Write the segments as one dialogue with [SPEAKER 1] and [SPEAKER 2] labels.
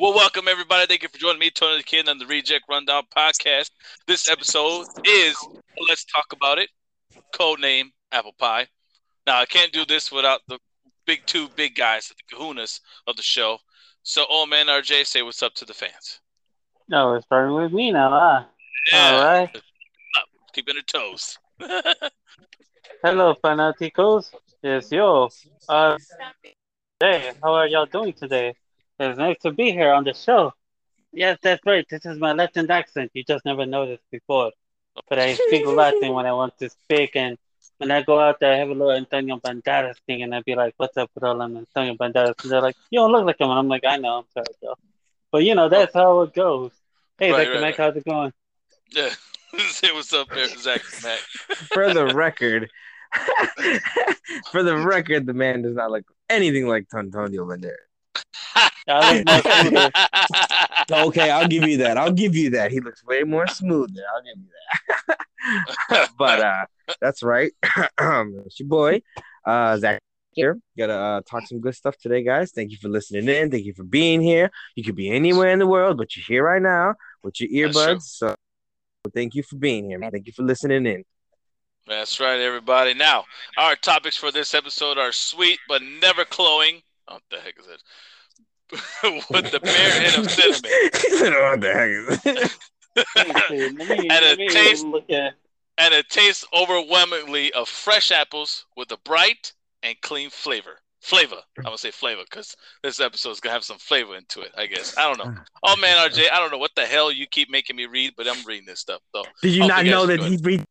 [SPEAKER 1] Well, welcome everybody. Thank you for joining me, Tony the Kid, on the Reject Rundown podcast. This episode is Let's Talk About It, code name Apple Pie. Now, I can't do this without the big two big guys, the kahunas of the show. So, old man RJ, say what's up to the fans.
[SPEAKER 2] No, we're starting with me now, huh?
[SPEAKER 1] Yeah.
[SPEAKER 2] All right.
[SPEAKER 1] Keeping their toes.
[SPEAKER 2] Hello, fanaticos. Yes, yo. Uh, hey, how are y'all doing today? It's nice to be here on the show. Yes, that's right. This is my Latin accent. You just never noticed before. But I speak Latin when I want to speak, and when I go out there, I have a little Antonio Banderas thing, and I'd be like, "What's up, bro? I'm Antonio Banderas." And they're like, "You don't look like him." And I'm like, "I know. I'm sorry, bro." But you know, that's how it goes. Hey,
[SPEAKER 1] Right,
[SPEAKER 2] Zach
[SPEAKER 1] right,
[SPEAKER 2] Mac,
[SPEAKER 1] right.
[SPEAKER 2] how's it going?
[SPEAKER 1] yeah. say what's up, there, Zach Mac.
[SPEAKER 3] For the record, for the record, the man does not look anything like Antonio Banderas.
[SPEAKER 2] I look more smoother.
[SPEAKER 3] Okay, I'll give you that. I'll give you that. He looks way more smooth there. I'll give you that. but uh that's right. it's your boy, uh Zach here. Gotta uh, talk some good stuff today, guys. Thank you for listening in. Thank you for being here. You could be anywhere in the world, but you're here right now with your earbuds. So thank you for being here, man. Thank you for listening in.
[SPEAKER 1] That's right, everybody. Now, our topics for this episode are sweet but never cloying. Oh, what the heck is it? With the bare hint of cinnamon.
[SPEAKER 3] He said, what the heck is
[SPEAKER 2] Let me see. Let me,
[SPEAKER 1] And a
[SPEAKER 2] let me
[SPEAKER 1] taste- and it tastes overwhelmingly of fresh apples with a bright and clean flavor. Flavor. I'm gonna say flavor because this episode's gonna have some flavor into it. I guess. I don't know. Oh man, RJ, I don't know what the hell you keep making me read, but I'm reading this stuff though.
[SPEAKER 3] Did you not
[SPEAKER 1] you
[SPEAKER 3] know that
[SPEAKER 1] enjoyed
[SPEAKER 3] he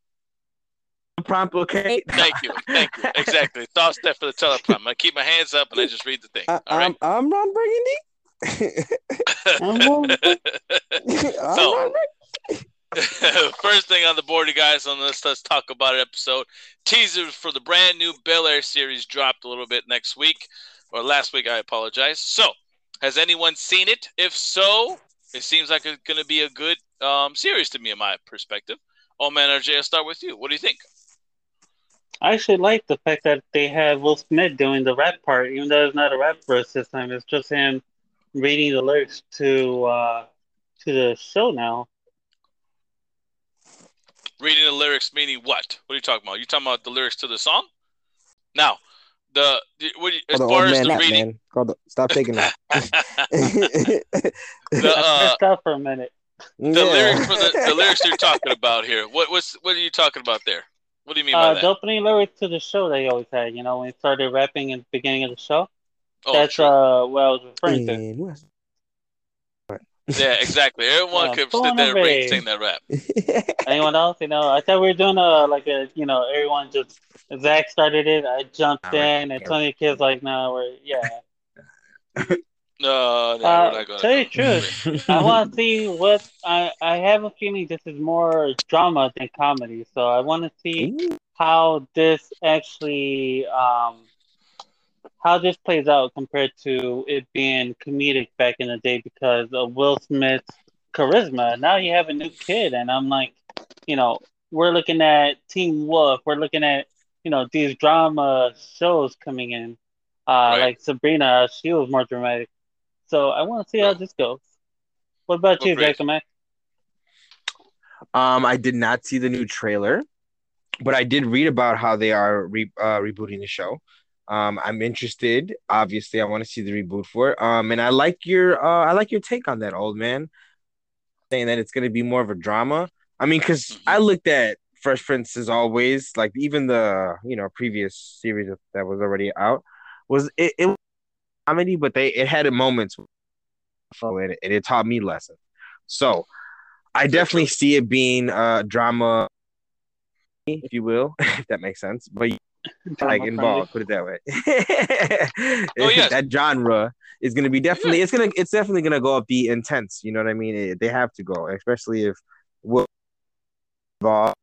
[SPEAKER 3] read prompt okay?
[SPEAKER 1] Thank you, thank you. Exactly. Thought step for the teleprompter. I keep my hands up and I just read the thing.
[SPEAKER 3] I,
[SPEAKER 1] All right.
[SPEAKER 3] I'm, I'm Ron Burgundy.
[SPEAKER 2] I'm going-
[SPEAKER 1] So- First thing on the board, you guys, on this Let's Talk About It episode. Teasers for the brand new Bel Air series dropped a little bit next week, or last week, I apologize. So, has anyone seen it? If so, it seems like it's going to be a good um, series to me, in my perspective. Oh, man, RJ, I'll start with you. What do you think?
[SPEAKER 2] I actually like the fact that they have Will Smith doing the rap part, even though it's not a rap verse this time. It's just him reading the lyrics to uh, to the show now.
[SPEAKER 1] Reading the lyrics meaning what? What are you talking about? You talking about the lyrics to the song? Now, the, the what, do you- as
[SPEAKER 3] Call the
[SPEAKER 1] far
[SPEAKER 3] old
[SPEAKER 1] as
[SPEAKER 3] man
[SPEAKER 1] the
[SPEAKER 3] up,
[SPEAKER 1] reading,
[SPEAKER 3] man. The, stop taking that.
[SPEAKER 1] the, uh,
[SPEAKER 2] messed up for a minute.
[SPEAKER 1] the lyrics for the, the lyrics you're talking about here. What what's what are you talking about there? What do you mean by
[SPEAKER 2] Uh,
[SPEAKER 1] that?
[SPEAKER 2] the opening lyrics to the show they always had, you know, when he started rapping at the beginning of the show.
[SPEAKER 1] oh,
[SPEAKER 2] That's
[SPEAKER 1] true.
[SPEAKER 2] uh what I was referring to.
[SPEAKER 3] And
[SPEAKER 1] yeah, exactly. Everyone
[SPEAKER 2] Yeah,
[SPEAKER 1] could
[SPEAKER 2] born
[SPEAKER 1] sit there and
[SPEAKER 2] and
[SPEAKER 1] sing that rap.
[SPEAKER 2] Anyone else? You know, I thought we were doing a like a you know everyone just Zach started it. I jumped
[SPEAKER 3] All right.
[SPEAKER 2] in, and Tony Kid's like, no, we're yeah.
[SPEAKER 1] No, no,
[SPEAKER 2] Uh,
[SPEAKER 1] we're not gonna.
[SPEAKER 2] tell you the truth, I want to see what I I have a feeling this is more drama than comedy. So I want to see how this actually um how this plays out compared to it being comedic back in the day because of Will Smith's charisma. Now you have a new kid, and I'm like, you know, we're looking at Teen Wolf. We're looking at you know these drama shows coming in, uh,
[SPEAKER 1] Right.
[SPEAKER 2] like Sabrina. She was more dramatic. So I want to see how this goes. What about
[SPEAKER 1] Well,
[SPEAKER 2] you,
[SPEAKER 1] great.
[SPEAKER 2] Jacob? Mac?
[SPEAKER 3] Um, I did not see the new trailer, but I did read about how they are re- uh, rebooting the show. Um, I'm interested. Obviously, I want to see the reboot for it. Um, and I like your uh, I like your take on that, old man, saying that it's going to be more of a drama. I mean, because. I looked at Fresh Prince as always, like even the you know previous series that was already out was it, it was comedy, but they it had moments. And it, it taught me lessons. So I definitely see it being uh drama, if you will, if that makes sense. But like involved, put it that way.
[SPEAKER 1] Oh, yes.
[SPEAKER 3] that genre is gonna be definitely it's gonna it's definitely gonna go up be intense. You know what I mean? It- they have to go, especially if Will involved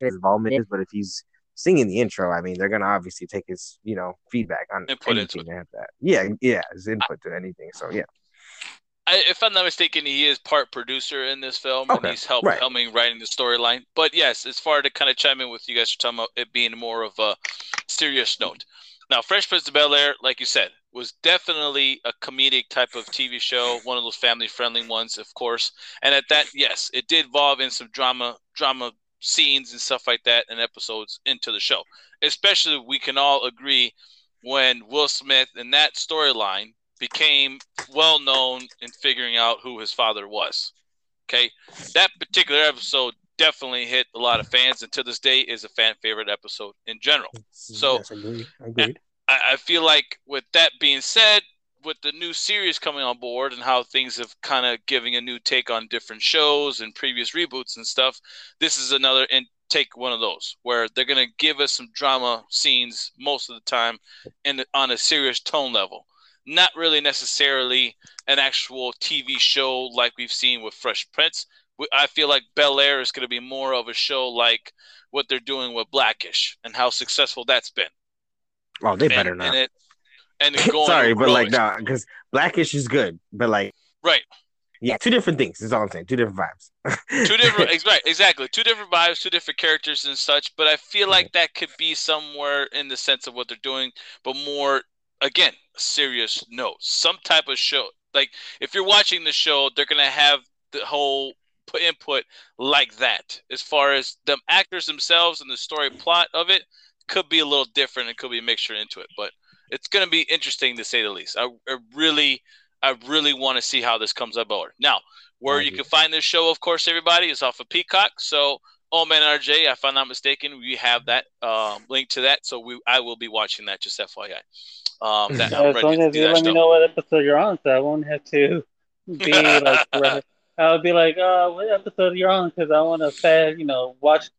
[SPEAKER 3] involvement is, but if he's singing the intro, I mean, they're gonna obviously take his you know feedback on
[SPEAKER 1] Input
[SPEAKER 3] anything to have that. Yeah, yeah, his input to anything. So yeah.
[SPEAKER 1] I, if I'm not mistaken, he is part producer in this film, and he's helped
[SPEAKER 3] right.
[SPEAKER 1] helping writing the storyline. But yes, as far to kind of chime in with you guys are talking about it being more of a serious note. Now, Fresh Prince of Bel Air, like you said, was definitely a comedic type of TV show, one of those family friendly ones, of course. And at that, yes, it did evolve in some drama, drama scenes and stuff like that, and episodes into the show. Especially, we can all agree when Will Smith in that storyline became well known in figuring out who his father was. Okay, that particular episode definitely hit a lot of fans, and to this day is a fan favorite episode in general. So,
[SPEAKER 3] yes, agreed. agreed.
[SPEAKER 1] I, I feel like with that being said, with the new series coming on board and how things have kind of giving a new take on different shows and previous reboots and stuff, this is another and take one of those where they're gonna give us some drama scenes most of the time and on a serious tone level. Not really necessarily an actual TV show like we've seen with Fresh Prince. I feel like Bel Air is going to be more of a show like what they're doing with Blackish and how successful that's been.
[SPEAKER 3] Oh, they better not.
[SPEAKER 1] And it, and going
[SPEAKER 3] Sorry, but like no, because Blackish is good, but like
[SPEAKER 1] right,
[SPEAKER 3] yeah, two different things. Is all I'm saying. Two different vibes.
[SPEAKER 1] two different right exactly two different vibes two different characters and such but i feel like that could be somewhere in the sense of what they're doing but more again serious note some type of show like if you're watching the show they're gonna have the whole pu- input like that as far as the actors themselves and the story plot of it could be a little different and could be a mixture into it but it's gonna be interesting to say the least i, I really i really want to see how this comes about now where
[SPEAKER 3] I
[SPEAKER 1] you can find this show, of course, everybody is off of Peacock. So, oh man, RJ, if I'm not mistaken, we have that um, link to that. So we, I will be watching that. Just FYI. Um, that, I'm
[SPEAKER 2] as
[SPEAKER 1] ready
[SPEAKER 2] long
[SPEAKER 1] to
[SPEAKER 2] as you
[SPEAKER 1] that
[SPEAKER 2] let me know what episode you're on, so I won't have to be like. re- I'll be like, uh, what episode you're on? Because I want to, fast, you know, watch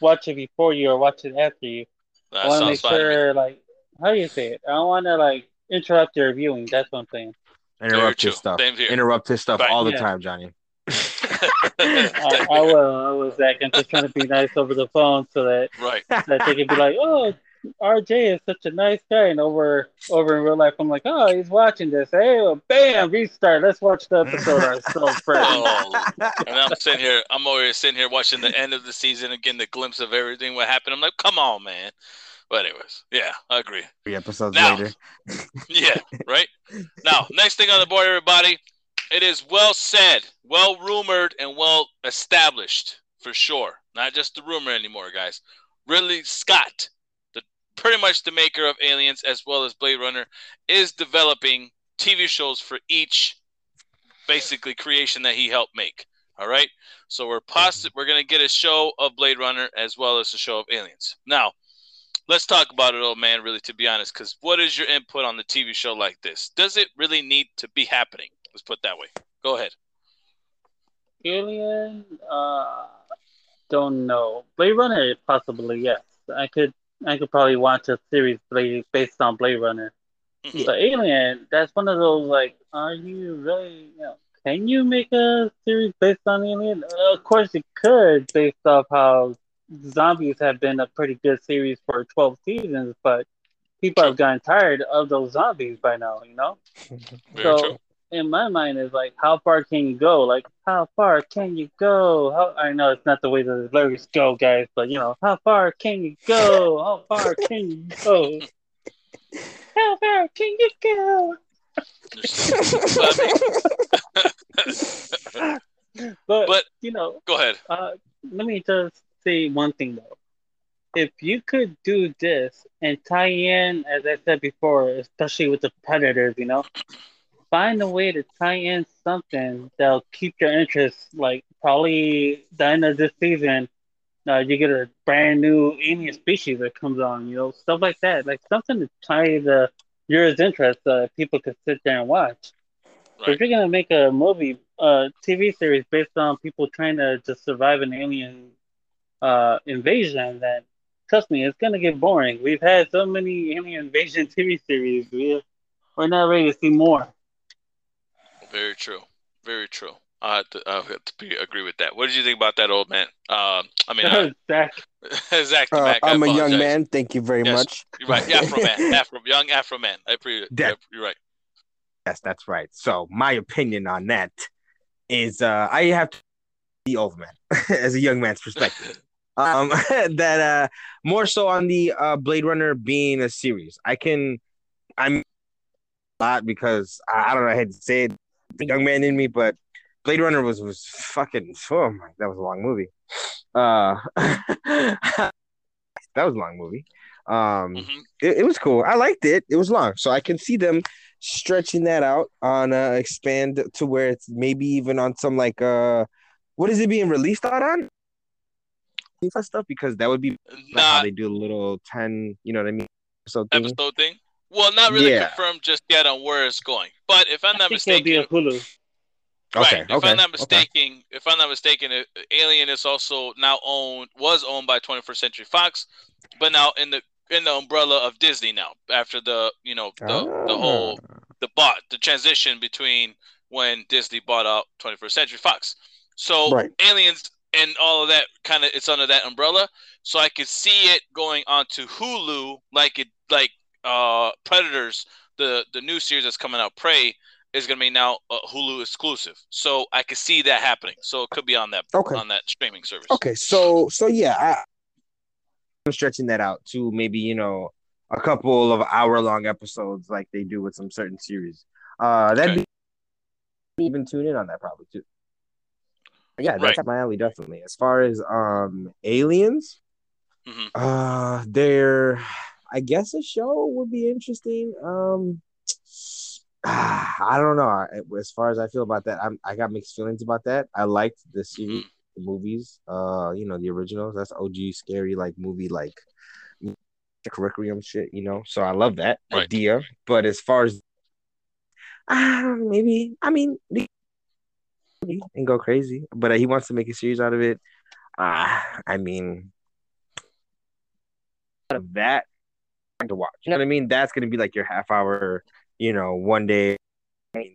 [SPEAKER 2] watch it before you or watch it after you.
[SPEAKER 1] That
[SPEAKER 2] I want to make
[SPEAKER 1] fine. to me.
[SPEAKER 2] sure, like, how do you say it? I don't want to like interrupt your viewing. That's what I'm saying.
[SPEAKER 3] Interrupt
[SPEAKER 1] true.
[SPEAKER 3] his stuff. Interrupt his stuff
[SPEAKER 1] Right.
[SPEAKER 3] all the
[SPEAKER 2] Yeah.
[SPEAKER 3] time, Johnny.
[SPEAKER 2] I, I will. I will, Zach. I'm just trying to be nice over the phone so that
[SPEAKER 1] right.
[SPEAKER 2] that they can be like, oh, RJ is such a nice guy, and over over in real life, I'm like, oh, he's watching this. Hey, well, bam, restart. Let's watch the episode ourselves first.
[SPEAKER 1] Oh, and I'm sitting here. I'm over sitting here watching the end of the season again, the glimpse of everything what happened. I'm like, come on, man. But anyways, yeah, I agree.
[SPEAKER 3] Three episodes
[SPEAKER 1] Now-
[SPEAKER 3] later.
[SPEAKER 1] Yeah, right. Now, next thing on the board, everybody, it is well said, well rumored, and well established for sure. Not just the rumor anymore, guys. Ridley Scott, the pretty much the maker of Aliens as well as Blade Runner, is developing TV shows for each basically creation that he helped make. All right. So we're possi- we're gonna get a show of Blade Runner as well as a show of Aliens. Now, let's talk about it, old man. Really, to be honest, because what is your input on the TV show like this? Does it really need to be happening? Let's put it that way. Go ahead.
[SPEAKER 2] Alien, uh, don't know. Blade Runner, possibly yes. I could, I could probably watch a series based on Blade Runner.
[SPEAKER 1] Mhm.
[SPEAKER 2] But Alien, that's one of those like, are you really, you know, can you make a series based on Alien? Uh, of course you could, based off how zombies have been a pretty good series for 12 seasons, but people have gotten tired of those zombies by now, you know?
[SPEAKER 1] Very
[SPEAKER 2] so
[SPEAKER 1] true.
[SPEAKER 2] in my mind is like how far can you go? Like how far can you go? How, i know it's not the way the lyrics go guys but you know how far can you go? How far can you go? How far can you go? But,
[SPEAKER 1] But-
[SPEAKER 2] you know
[SPEAKER 1] Go ahead.
[SPEAKER 2] uh, let me just say one thing though. If you could do this and tie in, as I said before, especially with the predators, you know, find a way to tie in something that'll keep your interest. Like probably the end of this season, uh, you get a brand new alien species that comes on, you know, stuff like that. Like something to tie the yours interest uh, people could sit there and watch. So
[SPEAKER 1] Right.
[SPEAKER 2] if you're gonna make a movie, uh, TV series based on people trying to just survive an alien uh, invasion, then trust me, it's gonna get boring. We've had so many alien invasion TV series. We we're not ready to see more.
[SPEAKER 1] Very true. Very true. I have to, I have to be, agree with that. What did you think about that, old man? Um, I mean, uh,
[SPEAKER 2] Zach,
[SPEAKER 1] Zach
[SPEAKER 3] Uh,
[SPEAKER 1] Mac. I
[SPEAKER 3] I'm a young man. Thank you very
[SPEAKER 1] Yes.
[SPEAKER 3] much.
[SPEAKER 1] You're right. Afro man. Afro, young Afro man. I appreciate it.
[SPEAKER 3] That-
[SPEAKER 1] You're right.
[SPEAKER 3] Yes, that's right. So my opinion on that is uh I have to be old man as a young man's perspective. Um that uh more so on the uh Blade Runner being a series. I can I'm a lot because I, I don't know. I had to say it, the young man in me, but Blade Runner was was fucking. Oh my, that was a long movie. Uh, that was a long movie. Um,
[SPEAKER 1] Mhm.
[SPEAKER 3] it, it was cool. I liked it. It was long, so I can see them stretching that out on uh expand to where it's maybe even on some like uh, what is it being released out on? FIFA stuff because that would be like how they do a little ten. You know what I mean? So thing.
[SPEAKER 1] episode thing. Well, not really
[SPEAKER 3] Yeah.
[SPEAKER 1] confirmed just yet on where it's going. But if I'm
[SPEAKER 2] I
[SPEAKER 1] not
[SPEAKER 2] think it'll be
[SPEAKER 1] mistaken,
[SPEAKER 2] a Hulu.
[SPEAKER 3] Okay,
[SPEAKER 1] right? If
[SPEAKER 3] okay,
[SPEAKER 1] I'm not
[SPEAKER 3] okay.
[SPEAKER 1] mistaken, if I'm not mistaken, uh, Alien is also now owned was owned by 21st Century Fox, but now in the in the umbrella of Disney now after the you know the the whole
[SPEAKER 3] Ah.
[SPEAKER 1] the bought the transition between when Disney bought out 21st Century Fox. So
[SPEAKER 3] Right.
[SPEAKER 1] Aliens and all of that kind of it's under that umbrella. So I could see it going onto Hulu like it like uh Predators the the new series that's coming out Prey is going to be now a Hulu exclusive. So I could see that happening. So it could be on that
[SPEAKER 3] Okay.
[SPEAKER 1] on that streaming service.
[SPEAKER 3] Okay, so so yeah, I, I'm stretching that out to maybe you know a couple of hour long episodes like they do with some certain series. Uh, that'd
[SPEAKER 1] Okay.
[SPEAKER 3] be even tune in on that probably too. Yeah, that's
[SPEAKER 1] Right.
[SPEAKER 3] up my alley definitely. As far as um aliens,
[SPEAKER 1] Mhm.
[SPEAKER 3] uh, there, I guess a show would be interesting. Um. I don't know. I- As far as I feel about that, I'm I got mixed feelings about that. I liked the series, the movies, uh, you know, the originals. That's OG scary like movie like curriculum shit, you know. So I love that
[SPEAKER 1] Right.
[SPEAKER 3] idea. But as far as uh, maybe, I mean, and go crazy. But uh, he wants to make a series out of it. Ah, I mean, out of that to watch. You know what I mean? That's gonna be like your half hour, you know, one day,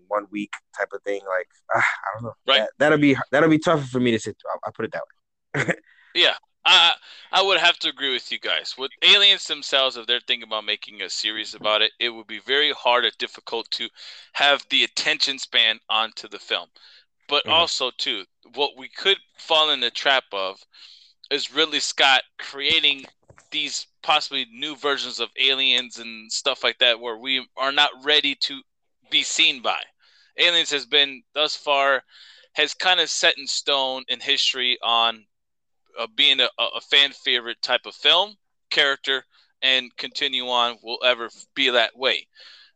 [SPEAKER 3] one week type of thing. Like ah, I don't know.
[SPEAKER 1] Right.
[SPEAKER 3] That, that'll be that'll be tougher for me to sit through. I'll, I'll put it that way.
[SPEAKER 1] Yeah, I I would have to agree with you guys. With aliens themselves, if they're thinking about making a series about it, it would be very hard or difficult to have the attention span onto the film. But
[SPEAKER 3] Mhm.
[SPEAKER 1] also, too, what we could fall in the trap of is Ridley Scott creating these possibly new versions of aliens and stuff like that, where we are not ready to be seen by. Aliens has been thus far has kind of set in stone in history on uh, being a, a fan favorite type of film character and continue on will ever be that way.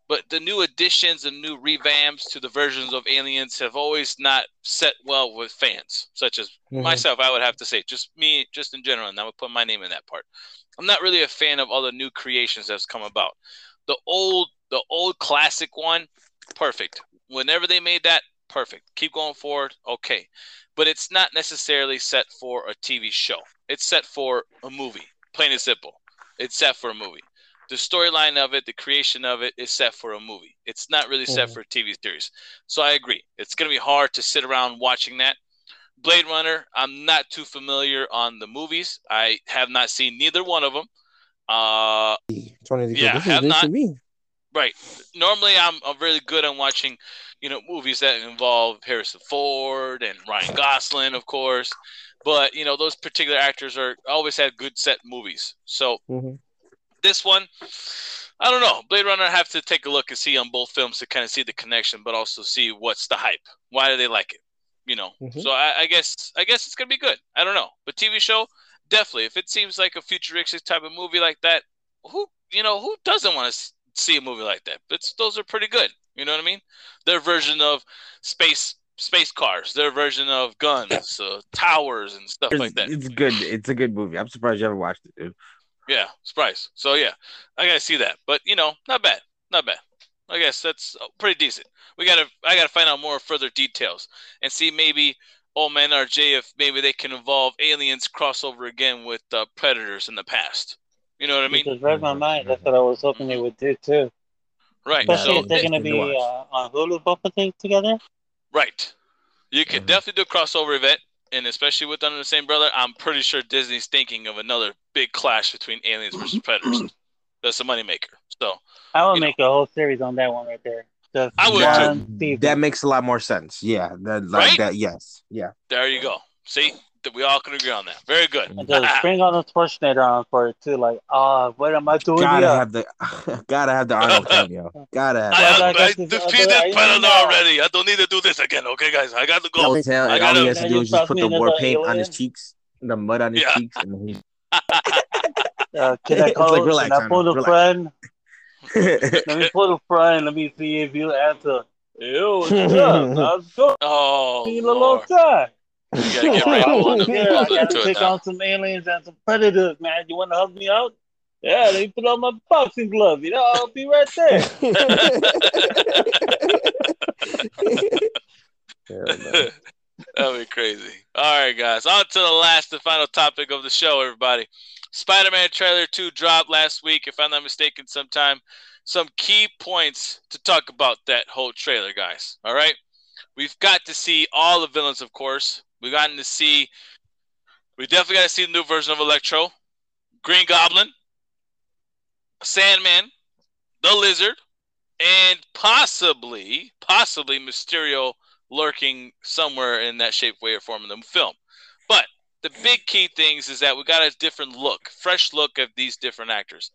[SPEAKER 1] But the new additions and new revamps to the versions of Aliens have always not set well with fans, such as
[SPEAKER 3] Mhm.
[SPEAKER 1] myself. I would have to say, just me, just in general, and I would put my name in that part. I'm not really a fan of all the new creations that's come about. The old, the old classic one, perfect. Whenever they made that, perfect. Keep going forward, okay but it's not necessarily set for a TV show. It's set for a movie, plain and simple. It's set for a movie. The storyline of it, the creation of it is set for a movie. It's not really set
[SPEAKER 3] Mhm.
[SPEAKER 1] for a TV series. So I agree. It's going to be hard to sit around watching that. Blade Runner, I'm not too familiar on the movies. I have not seen neither one of them. Uh, Yeah,
[SPEAKER 3] this
[SPEAKER 1] have not-. Right. Normally, I'm, I'm really good on watching, you know, movies that involve Harrison Ford and Ryan Gosling, of course. But you know, those particular actors are always had good set movies. So
[SPEAKER 3] Mhm.
[SPEAKER 1] This one, I don't know. Blade Runner, I have to take a look and see on both films to kind of see the connection, but also see what's the hype. Why do they like it? You know.
[SPEAKER 3] Mhm.
[SPEAKER 1] So I, I guess I guess it's gonna be good. I don't know, but TV show definitely. If it seems like a futuristic type of movie like that, who you know who doesn't want to see a movie like that? But those are pretty good. You know what I mean? Their version of space space cars, their version of guns, uh, towers, and stuff like that.
[SPEAKER 3] It's good. It's a good movie. I'm surprised you haven't watched it, dude.
[SPEAKER 1] Yeah, surprise. So yeah, I gotta see that. But you know, not bad, not bad. I guess that's uh, pretty decent. We gotta, I gotta find out more further details and see maybe Old Man RJ if maybe they can involve aliens crossover again with uh, predators in the past. You know what I mean?
[SPEAKER 2] Because read my mind. That's what I was hoping they would do too.
[SPEAKER 1] Right.
[SPEAKER 2] Especially
[SPEAKER 1] So
[SPEAKER 2] if they're going to be
[SPEAKER 3] watch.
[SPEAKER 2] uh, on Hulu both of them together.
[SPEAKER 1] right, you could
[SPEAKER 3] Mhm.
[SPEAKER 1] definitely do a crossover event, and especially with under the same brother, I'm pretty sure Disney's thinking of another big clash between aliens versus predators. That's a moneymaker. So
[SPEAKER 2] I will
[SPEAKER 1] You know.
[SPEAKER 2] make a whole series on that one right there. Just
[SPEAKER 1] I would
[SPEAKER 3] that, that makes a lot more sense. Yeah, that like
[SPEAKER 1] Right?
[SPEAKER 3] that. Yes, yeah.
[SPEAKER 1] there you go. See, that we all can agree on that. Very good.
[SPEAKER 2] And just bring on the Schwarzenegger on for it too. Like, oh, what am I doing
[SPEAKER 3] Gotta
[SPEAKER 2] here?
[SPEAKER 3] have the, gotta have the Arnold cameo. Gotta have.
[SPEAKER 1] I,
[SPEAKER 2] Well,
[SPEAKER 1] I,
[SPEAKER 2] I
[SPEAKER 1] I defeated
[SPEAKER 2] other-
[SPEAKER 1] Predator already. I don't need to do this again. Okay, guys, I got to
[SPEAKER 3] All
[SPEAKER 1] go.
[SPEAKER 3] he tell-
[SPEAKER 1] I
[SPEAKER 3] all he has to do is just put the war paint
[SPEAKER 2] another
[SPEAKER 3] on his cheeks, the mud on his
[SPEAKER 1] Yeah.
[SPEAKER 3] cheeks, and he's
[SPEAKER 2] Uh, can I call?
[SPEAKER 3] like, relax,
[SPEAKER 2] can I pull
[SPEAKER 3] Arnold,
[SPEAKER 2] the
[SPEAKER 3] relax.
[SPEAKER 2] friend? Let me pull the friend. Let me see if you answer. Yo, what's up? How's it going?
[SPEAKER 1] Oh,
[SPEAKER 2] Need a little
[SPEAKER 1] Lord.
[SPEAKER 2] time.
[SPEAKER 1] You gotta get ready to
[SPEAKER 2] Yeah, I gotta take
[SPEAKER 1] now.
[SPEAKER 2] on some aliens and some predators, man. You wanna help me out? Yeah, they put on my boxing gloves. You know, I'll be right there.
[SPEAKER 1] That'd be crazy. All right, guys. On to the last and final topic of the show, everybody. Spider Man trailer 2 dropped last week, if I'm not mistaken, sometime. Some key points to talk about that whole trailer, guys. All right. We've got to see all the villains, of course. We've gotten to see, we definitely got to see the new version of Electro, Green Goblin, Sandman, the Lizard, and possibly, possibly Mysterio lurking somewhere in that shape, way, or form in the film. But the big key things is that we got a different look, fresh look of these different actors.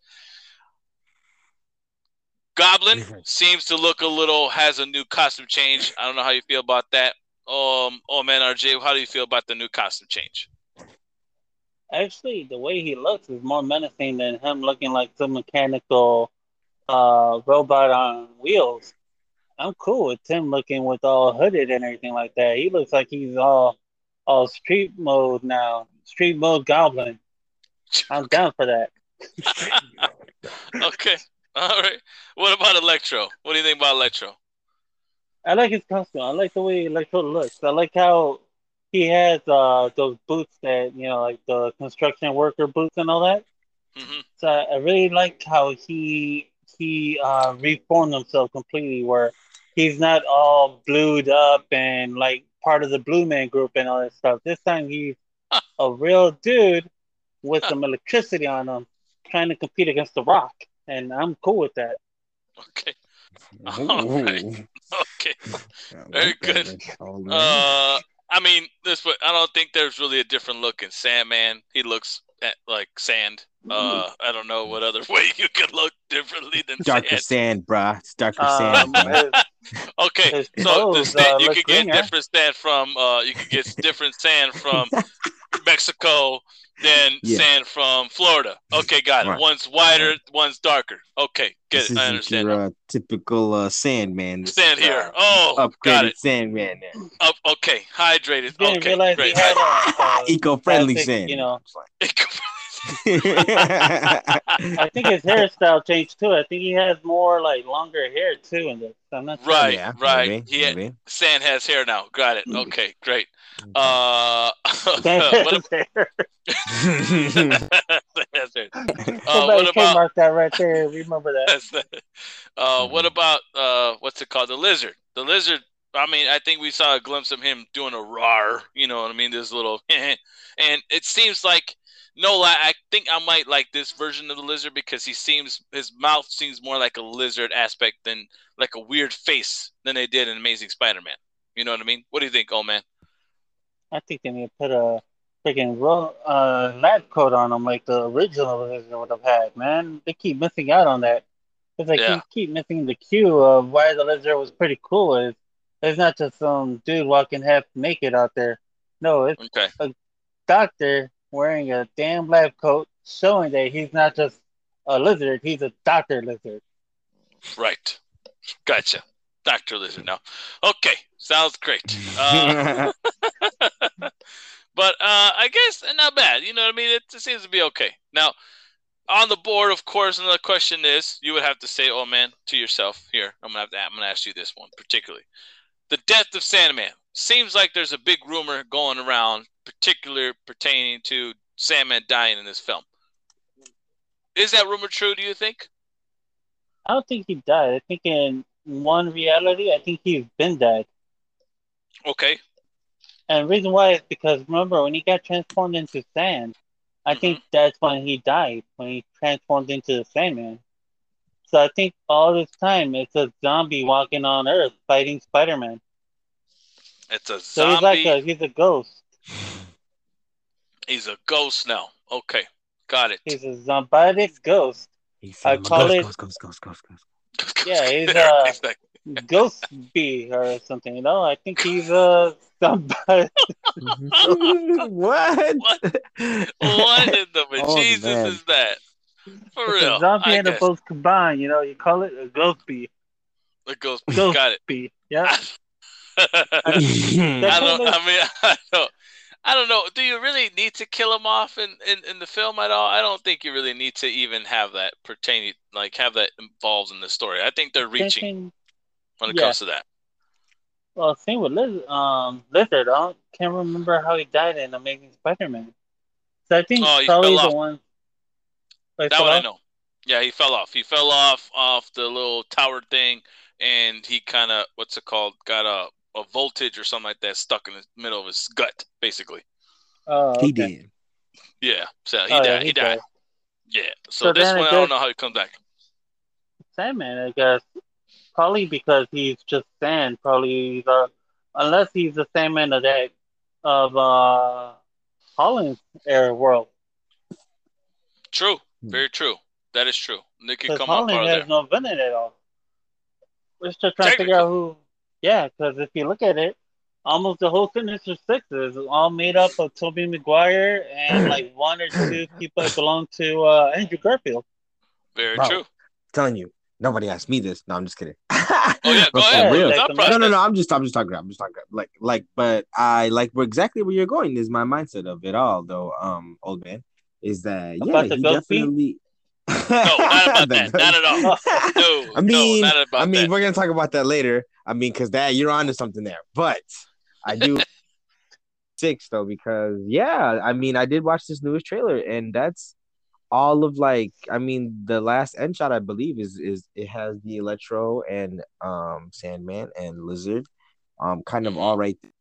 [SPEAKER 1] Goblin seems to look a little has a new costume change. I don't know how you feel about that. Um, oh man, RJ, how do you feel about the new costume change?
[SPEAKER 2] Actually, the way he looks is more menacing than him looking like some mechanical uh, robot on wheels. I'm cool with Tim looking with all hooded and everything like that. He looks like he's all all street mode now. Street mode goblin. I'm down for that.
[SPEAKER 1] Okay, all right. What about Electro? What do you think about Electro?
[SPEAKER 2] I like his costume. I like the way Electro looks. I like how he has uh those boots that you know, like the construction worker boots and all that.
[SPEAKER 1] hmm
[SPEAKER 2] So I really like how he he uh, reformed himself completely, where he's not all blued up and like part of the Blue Man Group and all that stuff. This time he's a real dude with some electricity on him, trying to compete against the Rock, and I'm cool with that.
[SPEAKER 1] Okay, All right. okay. Very good. Uh, I mean, this, but I don't think there's really a different look in Sandman. He looks at, like sand. Uh, I don't know what other way you could look differently than
[SPEAKER 3] Darker
[SPEAKER 1] sand.
[SPEAKER 3] sand, bruh. It's darker
[SPEAKER 2] Um,
[SPEAKER 3] sand.
[SPEAKER 1] Okay,
[SPEAKER 2] His
[SPEAKER 1] so the sand,
[SPEAKER 2] uh,
[SPEAKER 1] you
[SPEAKER 2] look
[SPEAKER 1] could get
[SPEAKER 2] greener.
[SPEAKER 1] different sand from uh, you could get different sand from Mexico than
[SPEAKER 3] Yeah.
[SPEAKER 1] sand from Florida. Okay, got it.
[SPEAKER 3] Right.
[SPEAKER 1] One's wider, one's darker. Okay, get
[SPEAKER 3] this
[SPEAKER 1] it. I
[SPEAKER 3] isn't
[SPEAKER 1] understand.
[SPEAKER 3] your uh, typical uh, Sandman. This
[SPEAKER 1] Stand
[SPEAKER 3] is,
[SPEAKER 1] here.
[SPEAKER 3] uh,
[SPEAKER 1] Oh, got
[SPEAKER 3] upgraded
[SPEAKER 1] it.
[SPEAKER 3] Sandman. there.
[SPEAKER 1] Up, okay, hydrated. Okay,
[SPEAKER 2] realize
[SPEAKER 1] great.
[SPEAKER 2] had a, a
[SPEAKER 3] Eco-friendly
[SPEAKER 2] plastic,
[SPEAKER 3] Sandman.
[SPEAKER 2] You know,
[SPEAKER 3] I
[SPEAKER 2] I think his hairstyle changed too. I think he has more like longer hair too in this. I'm not sure.
[SPEAKER 1] Right,
[SPEAKER 3] yeah,
[SPEAKER 1] right.
[SPEAKER 3] maybe,
[SPEAKER 1] He had-
[SPEAKER 3] maybe.
[SPEAKER 1] Sand has hair now. Got it. Okay, great. Uh, what
[SPEAKER 2] His hair.
[SPEAKER 1] Sand has hair. Uh,
[SPEAKER 2] Somebody
[SPEAKER 1] what about
[SPEAKER 2] trademark that right there. Remember that.
[SPEAKER 1] Uh, what about uh, what's it called? The lizard. The lizard. I mean, I think we saw a glimpse of him doing a roar. You know what I mean? This little, and it seems like no lie. I think I might like this version of the lizard because he seems his mouth seems more like a lizard aspect than like a weird face than they did in Amazing Spider-Man. You know what I mean? What do you think, old man?
[SPEAKER 2] I think they need to put a freaking ro- uh, lab coat on him like the original version would have had. Man, they keep missing out on that. It's they
[SPEAKER 1] Yeah.
[SPEAKER 2] you keep missing the cue of why the lizard was pretty cool. Is it's not just some dude walking half naked out there. No, it's
[SPEAKER 1] Okay.
[SPEAKER 2] doctor wearing a damn lab coat, showing that he's not just a lizard; he's a doctor lizard.
[SPEAKER 1] Right. Gotcha. Doctor Lizard now. Okay. Sounds great. Uh, but uh, I guess not bad. You know what I mean? It, it seems to be okay. Now, on the board, of course, another question is you would have to say, "Oh man," to yourself. Here, I'm gonna have to. I'm gonna ask you this one particularly. The death of Sandman seems like there's a big rumor going around, particular pertaining to Sandman dying in this film. Is that rumor true? Do you think?
[SPEAKER 2] I don't think he died. I think in one reality, I think he's been dead.
[SPEAKER 1] Okay.
[SPEAKER 2] And the reason why is because remember when he got transformed into sand, I
[SPEAKER 1] Mhm.
[SPEAKER 2] think that's when he died, when he transformed into the Sandman. So I think all this time it's a zombie walking on Earth fighting Spider Man.
[SPEAKER 1] It's a
[SPEAKER 2] So he's like a he's a ghost.
[SPEAKER 1] He's a ghost now. Okay, got it.
[SPEAKER 2] He's a zombitic ghost.
[SPEAKER 3] He's
[SPEAKER 2] I call
[SPEAKER 3] ghost,
[SPEAKER 2] it-
[SPEAKER 3] ghost, ghost, ghost, ghost, ghost.
[SPEAKER 2] Yeah, he's, uh,
[SPEAKER 1] Exactly.
[SPEAKER 2] Ghost bee or something, you know? I think he's a somebody.
[SPEAKER 3] Mhm. what?
[SPEAKER 1] What? what in the
[SPEAKER 3] Oh,
[SPEAKER 1] Jesus
[SPEAKER 3] man.
[SPEAKER 1] is that? For
[SPEAKER 2] It's
[SPEAKER 1] real.
[SPEAKER 2] a zombie
[SPEAKER 1] I
[SPEAKER 2] and a
[SPEAKER 1] guess.
[SPEAKER 2] both combined, you know? You call it a ghost bee.
[SPEAKER 1] The ghost.
[SPEAKER 2] Ghost
[SPEAKER 1] Got it.
[SPEAKER 2] bee. Yeah.
[SPEAKER 1] I
[SPEAKER 2] That
[SPEAKER 1] don't.
[SPEAKER 2] kinda-
[SPEAKER 1] I mean, I don't. I don't know. Do you really need to kill him off in, in, in the film at all? I don't think you really need to even have that pertaining, like have that involved in the story. I think they're reaching
[SPEAKER 2] Thinking,
[SPEAKER 1] when it
[SPEAKER 2] yeah.
[SPEAKER 1] comes to that.
[SPEAKER 2] well, same with Liz, um, Lizard. I can't remember how he died in Amazing Spider-Man. So I think
[SPEAKER 1] Oh, he
[SPEAKER 2] probably
[SPEAKER 1] fell
[SPEAKER 2] the
[SPEAKER 1] off.
[SPEAKER 2] one. Like,
[SPEAKER 1] That
[SPEAKER 2] fell
[SPEAKER 1] one I know. Yeah, he fell off. He fell off off the little tower thing, and he kind of what's it called? Got a a voltage or something like that stuck in the middle of his gut, basically.
[SPEAKER 2] Oh, okay.
[SPEAKER 3] He did.
[SPEAKER 1] Yeah, so he
[SPEAKER 2] Oh, yeah,
[SPEAKER 1] died. He died. Yeah. So,
[SPEAKER 2] So
[SPEAKER 1] this
[SPEAKER 2] then I
[SPEAKER 1] one, I don't know how he comes back.
[SPEAKER 2] Sandman, I guess. Probably because he's just sand. Probably he's uh, unless he's the Sandman of that of uh Holland's era world.
[SPEAKER 1] True.
[SPEAKER 3] Hmm.
[SPEAKER 1] Very true. That is true. They could
[SPEAKER 2] Because
[SPEAKER 1] come out
[SPEAKER 2] Holland
[SPEAKER 1] part of
[SPEAKER 2] has
[SPEAKER 1] there.
[SPEAKER 2] no villain at all. We're still trying to figure out who. Yeah, because if you look at it, almost the whole Sinister Six is all made up of Tobey Maguire and like one or two people that belong to uh, Andrew Garfield.
[SPEAKER 1] Very
[SPEAKER 3] Bro.
[SPEAKER 1] true.
[SPEAKER 3] telling you, nobody asked me this. No, I'm just kidding.
[SPEAKER 1] Oh yeah,
[SPEAKER 3] But
[SPEAKER 1] go ahead.
[SPEAKER 3] real.
[SPEAKER 2] Like,
[SPEAKER 3] No, no, no. I'm just, I'm just talking. I'm just talking. Like, like, but I like where exactly where you're going is my mindset of it all, though. Um, old man, is that yeah,
[SPEAKER 2] About the
[SPEAKER 3] he
[SPEAKER 2] ghost
[SPEAKER 3] definitely.
[SPEAKER 1] No, not about that. Not at all. No,
[SPEAKER 3] I mean,
[SPEAKER 1] no, not about
[SPEAKER 3] I mean,
[SPEAKER 1] that.
[SPEAKER 3] we're gonna talk about that later. I mean, because that you're onto something there. But I do six though, because yeah, I mean, I did watch this newest trailer, and that's all of like, I mean, the last end shot I believe is is it has the Electro and um Sandman and Lizard, um, kind of all right. Think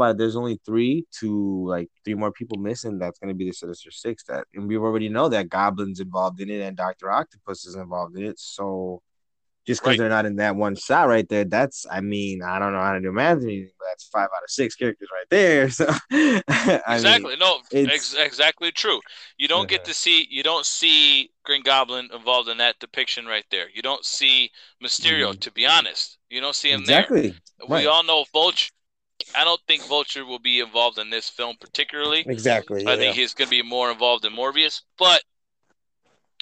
[SPEAKER 3] about it, there's only three to like three more people missing. That's gonna be the Sinister Six. That and we already know that Goblin's involved in it and Doctor Octopus is involved in it. So just because
[SPEAKER 1] Right.
[SPEAKER 3] they're not in that one shot right there, that's I mean I don't know how to do math or anything, but that's five out of six characters right there. So
[SPEAKER 1] exactly.
[SPEAKER 3] mean,
[SPEAKER 1] no, ex- exactly true. You don't get to see. You don't see Green Goblin involved in that depiction right there. You don't see Mysterio.
[SPEAKER 3] Mhm.
[SPEAKER 1] To be honest, you don't see him there.
[SPEAKER 3] exactly
[SPEAKER 1] We all know Vulture. I don't think Vulture will be involved in this film particularly.
[SPEAKER 3] exactly.
[SPEAKER 1] I think he's going to be more involved in Morbius, but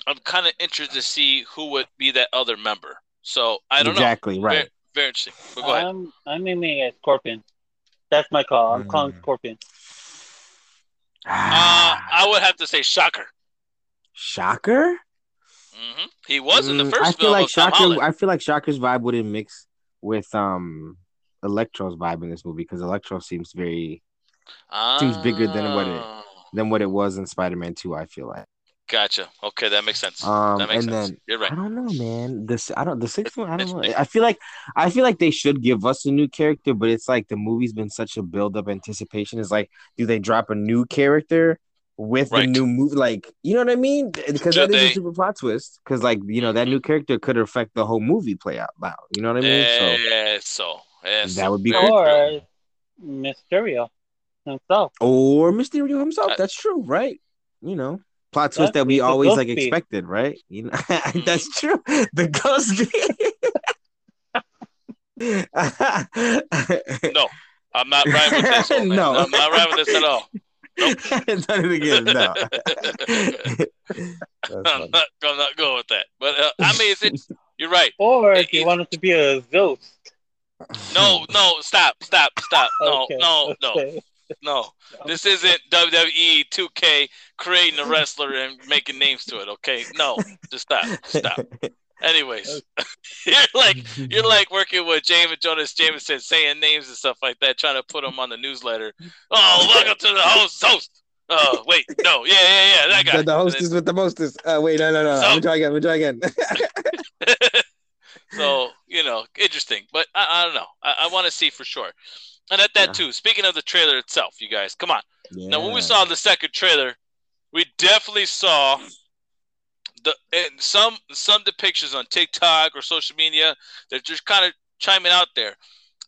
[SPEAKER 1] I'm kind of interested to see who would be that other member. So I don't
[SPEAKER 3] exactly
[SPEAKER 1] know.
[SPEAKER 3] Exactly, right.
[SPEAKER 1] Very, very interesting. But go ahead.
[SPEAKER 2] I'm I'm aiming at Scorpion. That's my call. I'm calling
[SPEAKER 3] Mm.
[SPEAKER 2] Scorpion.
[SPEAKER 1] Uh, I would have to say Shocker.
[SPEAKER 3] Shocker.
[SPEAKER 1] hmm He was in the
[SPEAKER 3] Mm,
[SPEAKER 1] first
[SPEAKER 3] I feel like Shocker. I feel like Shocker's vibe wouldn't mix with um Electro's vibe in this movie because Electro seems very uh, seems bigger than what it-
[SPEAKER 1] Ah,
[SPEAKER 3] than what it was in Spider-Man Two. I feel like.
[SPEAKER 1] Gotcha. Okay, that makes sense.
[SPEAKER 3] Um,
[SPEAKER 1] that makes
[SPEAKER 3] and
[SPEAKER 1] sense.
[SPEAKER 3] then
[SPEAKER 1] You're right.
[SPEAKER 3] I don't know, man. This I don't the sixth one. I don't know. I feel like I feel like they should give us a new character, but it's like the movie's been such a build up anticipation. Is like, do they drop a new character with the
[SPEAKER 1] Right.
[SPEAKER 3] new movie? Like, you know what I mean? Because
[SPEAKER 1] Should
[SPEAKER 3] that is
[SPEAKER 1] they?
[SPEAKER 3] a super plot twist. Because like you know that
[SPEAKER 1] Mhm.
[SPEAKER 3] new character could affect the whole movie play out loud. You know what I mean? so
[SPEAKER 1] Yeah, so
[SPEAKER 3] That would be
[SPEAKER 1] very
[SPEAKER 3] cool.
[SPEAKER 1] true.
[SPEAKER 2] Or Mysterio himself.
[SPEAKER 3] or Mysterio himself.
[SPEAKER 1] I-
[SPEAKER 3] That's true, right? You know. Plot
[SPEAKER 2] That
[SPEAKER 3] twist that we always like
[SPEAKER 2] beat.
[SPEAKER 3] expected, right? You know, that's true. The ghost.
[SPEAKER 1] No, I'm not right with this. old.
[SPEAKER 3] No.
[SPEAKER 1] I'm not right with this at all.
[SPEAKER 3] Done it again. No. That's
[SPEAKER 1] I'm not, I'm not going with that. But uh, I mean, it's, it's, you're right.
[SPEAKER 2] Or if
[SPEAKER 1] It-
[SPEAKER 2] you
[SPEAKER 1] it-
[SPEAKER 2] want it to be a ghost.
[SPEAKER 1] No, no, stop, stop, stop. No,
[SPEAKER 2] Okay,
[SPEAKER 1] no, no,
[SPEAKER 2] okay.
[SPEAKER 1] No. This isn't WWE 2K creating a wrestler and making names to it. Okay, no, just stop, stop. Anyways, you're like you're like working with James Jonas Jameson, saying names and stuff like that, trying to put them on the newsletter. Oh, welcome to the host. Host. Oh, wait, no, yeah, yeah, yeah, that guy.
[SPEAKER 3] The, the hostess with the mostest. Uh, wait, no, no, no.
[SPEAKER 1] So-
[SPEAKER 3] I'm try again. I'm try again.
[SPEAKER 1] so you know, interesting. But I, I don't know. I, I want to see for sure. And at that
[SPEAKER 3] Yeah.
[SPEAKER 1] too. Speaking of the trailer itself, you guys, come on. Now, when we saw the second trailer, we definitely saw the and some some depictions on TikTok or social media. They're just kind of chiming out there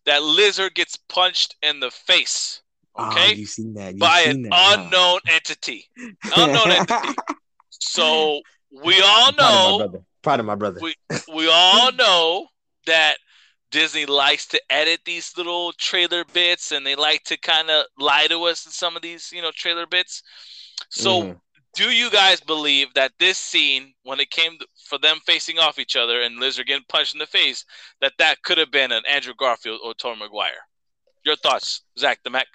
[SPEAKER 1] that lizard gets punched in the face. Ah, okay,
[SPEAKER 3] oh, you seen that? You
[SPEAKER 1] by an
[SPEAKER 3] that,
[SPEAKER 1] unknown entity. Unknown entity. So we all
[SPEAKER 3] Proud of my
[SPEAKER 1] know
[SPEAKER 3] brother. Proud of my brother.
[SPEAKER 1] we we all know that Disney likes to edit these little trailer bits and they like to kind of lie to us in some of these, you know, trailer bits. So
[SPEAKER 3] Mhm.
[SPEAKER 1] do you guys believe that this scene when it came to, for them facing off each other and Lizard getting punched in the face that that could have been an Andrew Garfield or Tom Maguire? Your thoughts, Zach the Mac?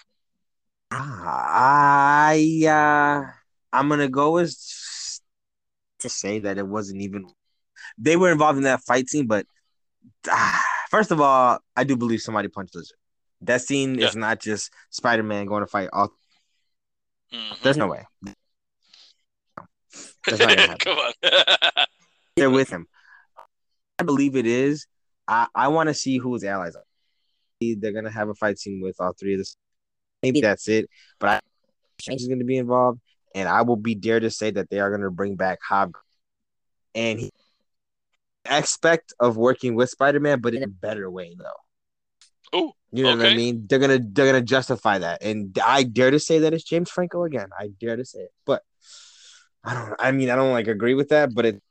[SPEAKER 3] Ah, I uh, I'm gonna go as to say that it wasn't even they were involved in that fight scene, but ah, first of all, I do believe somebody punched Lizard. That scene
[SPEAKER 1] Yeah.
[SPEAKER 3] is not just Spider Man going to fight all.
[SPEAKER 1] Mhm.
[SPEAKER 3] There's no way.
[SPEAKER 1] Come on.
[SPEAKER 3] they're with him. I believe it is. I I want to see who his allies are. They're gonna have a fight scene with all three of this. Maybe that's it, but I Strange is gonna be involved, and I will be dare to say that they are gonna bring back Hob and he aspect of working with Spider Man, but in a better way though.
[SPEAKER 1] Ooh,
[SPEAKER 3] You know what I mean? They're gonna they're gonna justify that, and I dare to say that it's James Franco again. I dare to say it, but I don't. I mean, I don't like agree with that, but it.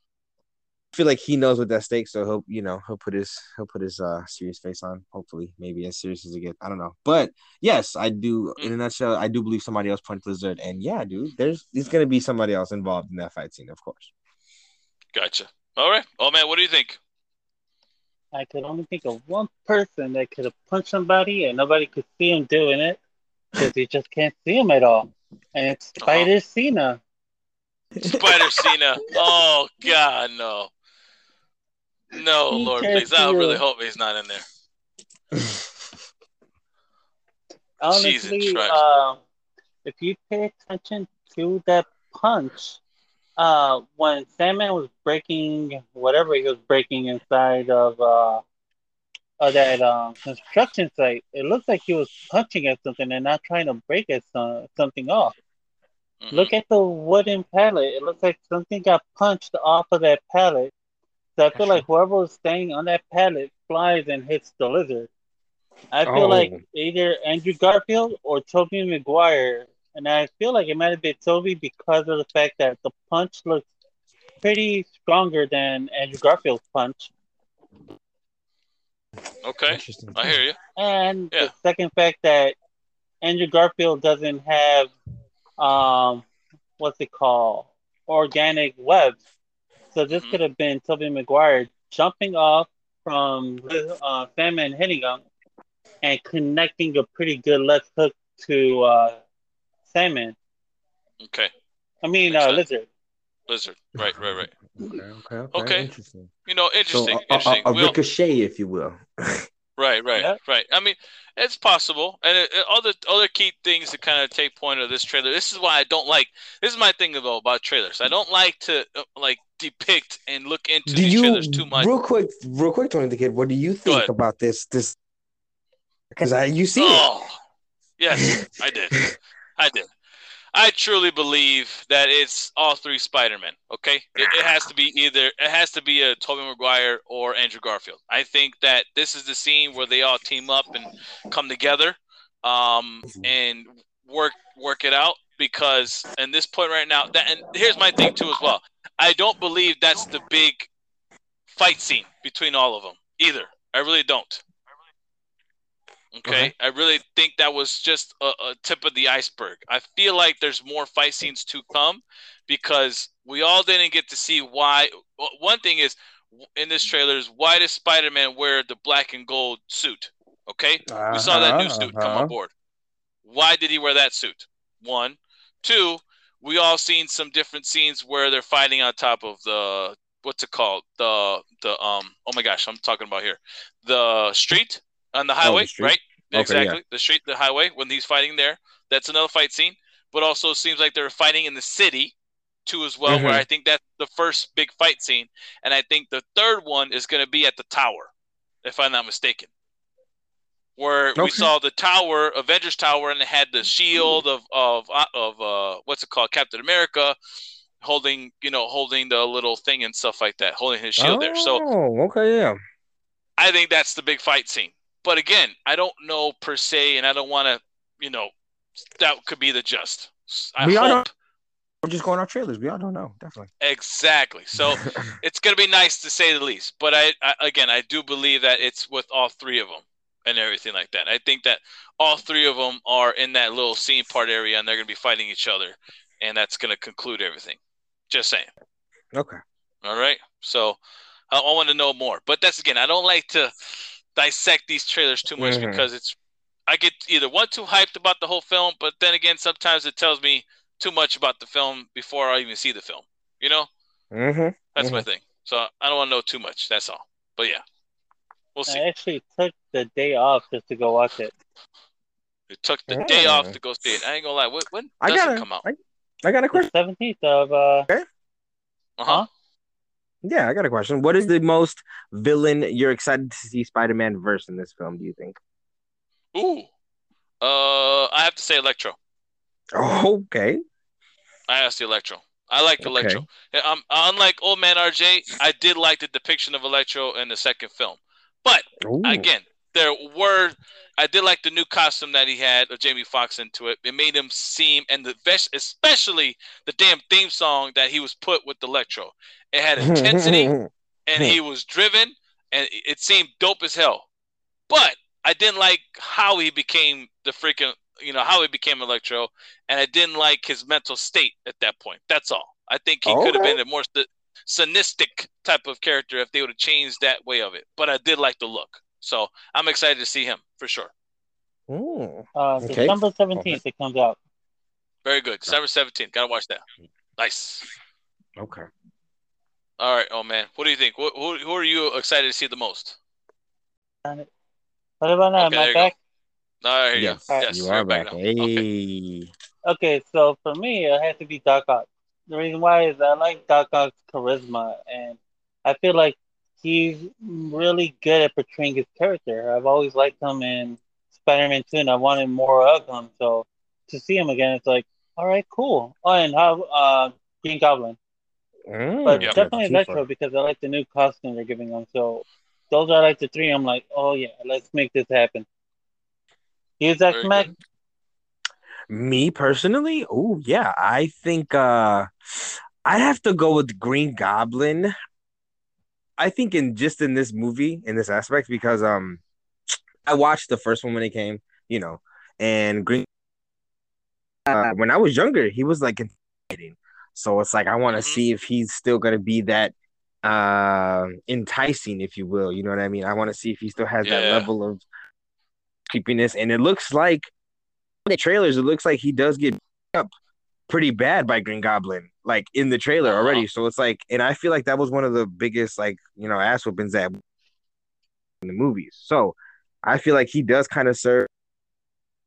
[SPEAKER 3] I feel like he knows what that stake, so he'll you know he'll put his he'll put his uh serious face on. Hopefully, maybe as serious as it gets. I don't know, but yes, I do. In a nutshell, I do believe somebody else punched Lizard, and yeah, dude, there's there's gonna be somebody else involved in that fight scene, of course.
[SPEAKER 1] Gotcha. All right. Oh man, what do you think?
[SPEAKER 2] I could only think of one person that could have punched somebody and nobody could see him doing it because you just can't see him at all. And it's
[SPEAKER 1] Uh-huh.
[SPEAKER 2] Spider Cena.
[SPEAKER 1] Spider Cena. Oh God, no. No,
[SPEAKER 2] He
[SPEAKER 1] Lord, please. I really
[SPEAKER 2] it.
[SPEAKER 1] hope he's not in there.
[SPEAKER 2] Honestly,
[SPEAKER 1] Jesus Christ.
[SPEAKER 2] uh, if you pay attention to that punch, uh, when Sandman was breaking whatever he was breaking inside of uh, of that uh, construction site, it looks like he was punching at something and not trying to break at some, something off.
[SPEAKER 1] Mhm.
[SPEAKER 2] Look at the wooden pallet. It looks like something got punched off of that pallet. So I feel like whoever was staying on that pallet flies and hits the lizard. I feel
[SPEAKER 3] Oh.
[SPEAKER 2] like either Andrew Garfield or Tobey Maguire. And I feel like it might have been Toby because of the fact that the punch looks pretty stronger than Andrew Garfield's punch.
[SPEAKER 1] Okay,
[SPEAKER 3] Interesting.
[SPEAKER 1] I hear you.
[SPEAKER 2] And
[SPEAKER 1] Yeah.
[SPEAKER 2] the second fact that Andrew Garfield doesn't have um what's it called? Organic webs. So this
[SPEAKER 1] Mhm.
[SPEAKER 2] could have been Tobey Maguire jumping off from uh, Sandman hitting him and connecting a pretty good left hook to uh, Sandman.
[SPEAKER 1] Okay,
[SPEAKER 2] I mean uh. Lizard.
[SPEAKER 1] Lizard. Right, right, right.
[SPEAKER 3] Okay, okay, okay.
[SPEAKER 1] Okay.
[SPEAKER 3] Interesting.
[SPEAKER 1] You know,
[SPEAKER 3] So
[SPEAKER 1] interesting.
[SPEAKER 3] a, a,
[SPEAKER 1] interesting.
[SPEAKER 3] a
[SPEAKER 1] We'll-
[SPEAKER 3] ricochet, if you will.
[SPEAKER 1] Right, right,
[SPEAKER 2] Yeah.
[SPEAKER 1] right. I mean, it's possible, and it, it- other other key things to kind of take point of this trailer. This is why I don't like. This is my thing though about trailers. I don't like to uh, like depict and look into
[SPEAKER 3] do
[SPEAKER 1] these
[SPEAKER 3] you
[SPEAKER 1] trailers too much.
[SPEAKER 3] real quick, real quick, Tony the Kid? What do you think about this? This because I you see
[SPEAKER 1] oh, yes, I did. I did. I truly believe that it's all three Spider-Men. Okay, it, it has to be either it has to be a Tobey Maguire or Andrew Garfield. I think that this is the scene where they all team up and come together, um, and work work it out. Because in this point right now, that and here's my thing too as well. I don't believe that's the big fight scene between all of them either. I really don't. Okay,
[SPEAKER 3] Okay.
[SPEAKER 1] I really think that was just a, a tip of the iceberg. I feel like there's more fight scenes to come because we all didn't get to see why. One thing is in this trailer is why does Spider-Man wear the black and gold suit? Okay, we saw that new suit come
[SPEAKER 3] Uh-huh.
[SPEAKER 1] on board. Why did he wear that suit? One, two. We all seen some different scenes where they're fighting on top of the what's it called the the um oh my gosh I'm talking about here the street on the highway
[SPEAKER 3] street?
[SPEAKER 1] right
[SPEAKER 3] Okay,
[SPEAKER 1] exactly the street the highway when he's fighting there that's another fight scene but also seems like they're fighting in the city too as well where
[SPEAKER 3] Mhm.
[SPEAKER 1] I think that's the first big fight scene and I think the third one is going to be at the tower if I'm not mistaken where we saw the tower, Avengers Tower, and it had the shield of of of uh, what's it called, Captain America, holding you know holding the little thing and stuff like that, holding his shield there. So
[SPEAKER 3] Oh, okay, yeah.
[SPEAKER 1] I think that's the big fight scene. But again, I don't know per se, and I don't want to you know that could be the just. I
[SPEAKER 3] We all
[SPEAKER 1] hope
[SPEAKER 3] know. We're just going off trailers. We all don't know. Definitely.
[SPEAKER 1] exactly. So it's gonna be nice to say the least. But I, I again, I do believe that it's with all three of them and everything like that. I think that all three of them are in that little scene part area, and they're gonna be fighting each other, and that's gonna conclude everything. Just saying.
[SPEAKER 3] okay.
[SPEAKER 1] All right. So I, I want to know more. But that's again, I don't like to dissect these trailers too much
[SPEAKER 3] Mhm.
[SPEAKER 1] because it's I get either one too hyped about the whole film, but then again, sometimes it tells me too much about the film before I even see the film. You know,
[SPEAKER 3] Mm-hmm.
[SPEAKER 1] that's my thing. So I don't want to know too much. That's all. But yeah, we'll see.
[SPEAKER 2] I actually took the day off just to go watch it.
[SPEAKER 1] It took the day off to go see it. I ain't gonna lie. When, when
[SPEAKER 3] I
[SPEAKER 1] does
[SPEAKER 3] got
[SPEAKER 1] it come out?
[SPEAKER 3] I, I got a
[SPEAKER 2] The
[SPEAKER 3] question.
[SPEAKER 2] seventeenth of uh,
[SPEAKER 1] Uh huh.
[SPEAKER 3] Yeah, I got a question. What is the most villain you're excited to see Spider-Man verse in this film? Do you think?
[SPEAKER 1] Ooh. Uh, I have to say Electro.
[SPEAKER 3] Oh, okay.
[SPEAKER 1] I asked the Electro. I like
[SPEAKER 3] Okay.
[SPEAKER 1] Electro. Um, unlike Old Man RJ, I did like the depiction of Electro in the second film. But
[SPEAKER 3] Ooh.
[SPEAKER 1] again, there were I did like the new costume that he had of Jamie Foxx into it. It made him seem and the best, especially the damn theme song that he was put with Electro. It had intensity and he was driven and it seemed dope as hell. But I didn't like how he became the freaking you know how he became Electro, and I didn't like his mental state at that point. That's all. I think he could have been a more st- cynistic type of character if they would have changed that way of it. But I did like the look, so I'm excited to see him for sure.
[SPEAKER 3] Ooh.
[SPEAKER 2] uh
[SPEAKER 3] Okay.
[SPEAKER 2] December seventeenth. It comes out.
[SPEAKER 1] Very good. December 17th. Gotta watch that. Nice.
[SPEAKER 3] Okay.
[SPEAKER 1] All right. Oh man, what do you think? Who, who, who are you excited to see the most?
[SPEAKER 2] What about now?
[SPEAKER 1] Okay,
[SPEAKER 2] Am I back?
[SPEAKER 1] No, I hear you.
[SPEAKER 3] Yes,
[SPEAKER 1] Yes,
[SPEAKER 3] you
[SPEAKER 1] you're
[SPEAKER 3] are back. Hey.
[SPEAKER 1] Okay.
[SPEAKER 2] Okay, so for me, it has to be Doc Ock. The reason why is I like Doc Ock's charisma, and I feel like he's really good at portraying his character. I've always liked him in Spider-Man 2, and I wanted more of him. So to see him again, it's like, all right, cool. Oh, and how uh, Green Goblin,
[SPEAKER 3] Mm,
[SPEAKER 2] but
[SPEAKER 1] Yep.
[SPEAKER 2] definitely
[SPEAKER 3] Too
[SPEAKER 2] Electro because I like the new costume they're giving him. So those are like the three. I'm like, oh yeah, let's make this happen. Here's X
[SPEAKER 1] Very
[SPEAKER 2] Mac.
[SPEAKER 3] Me personally, oh yeah, I think uh I'd have to go with Green Goblin. I think in just in this movie, in this aspect, because um I watched the first one when it came, you know, and Green uh, when I was younger, he was like intimidating. So it's like I want to
[SPEAKER 1] Mhm.
[SPEAKER 3] see if he's still gonna be that uh enticing, if you will. You know what I mean? I want to see if he still has that
[SPEAKER 1] Yeah.
[SPEAKER 3] level of creepiness. And it looks like the trailers, it looks like he does get up pretty bad by Green Goblin, like in the trailer
[SPEAKER 1] Uh-huh.
[SPEAKER 3] already. So it's like, and I feel like that was one of the biggest, like, you know, ass whoopings that in the movies. So I feel like he does kind of serve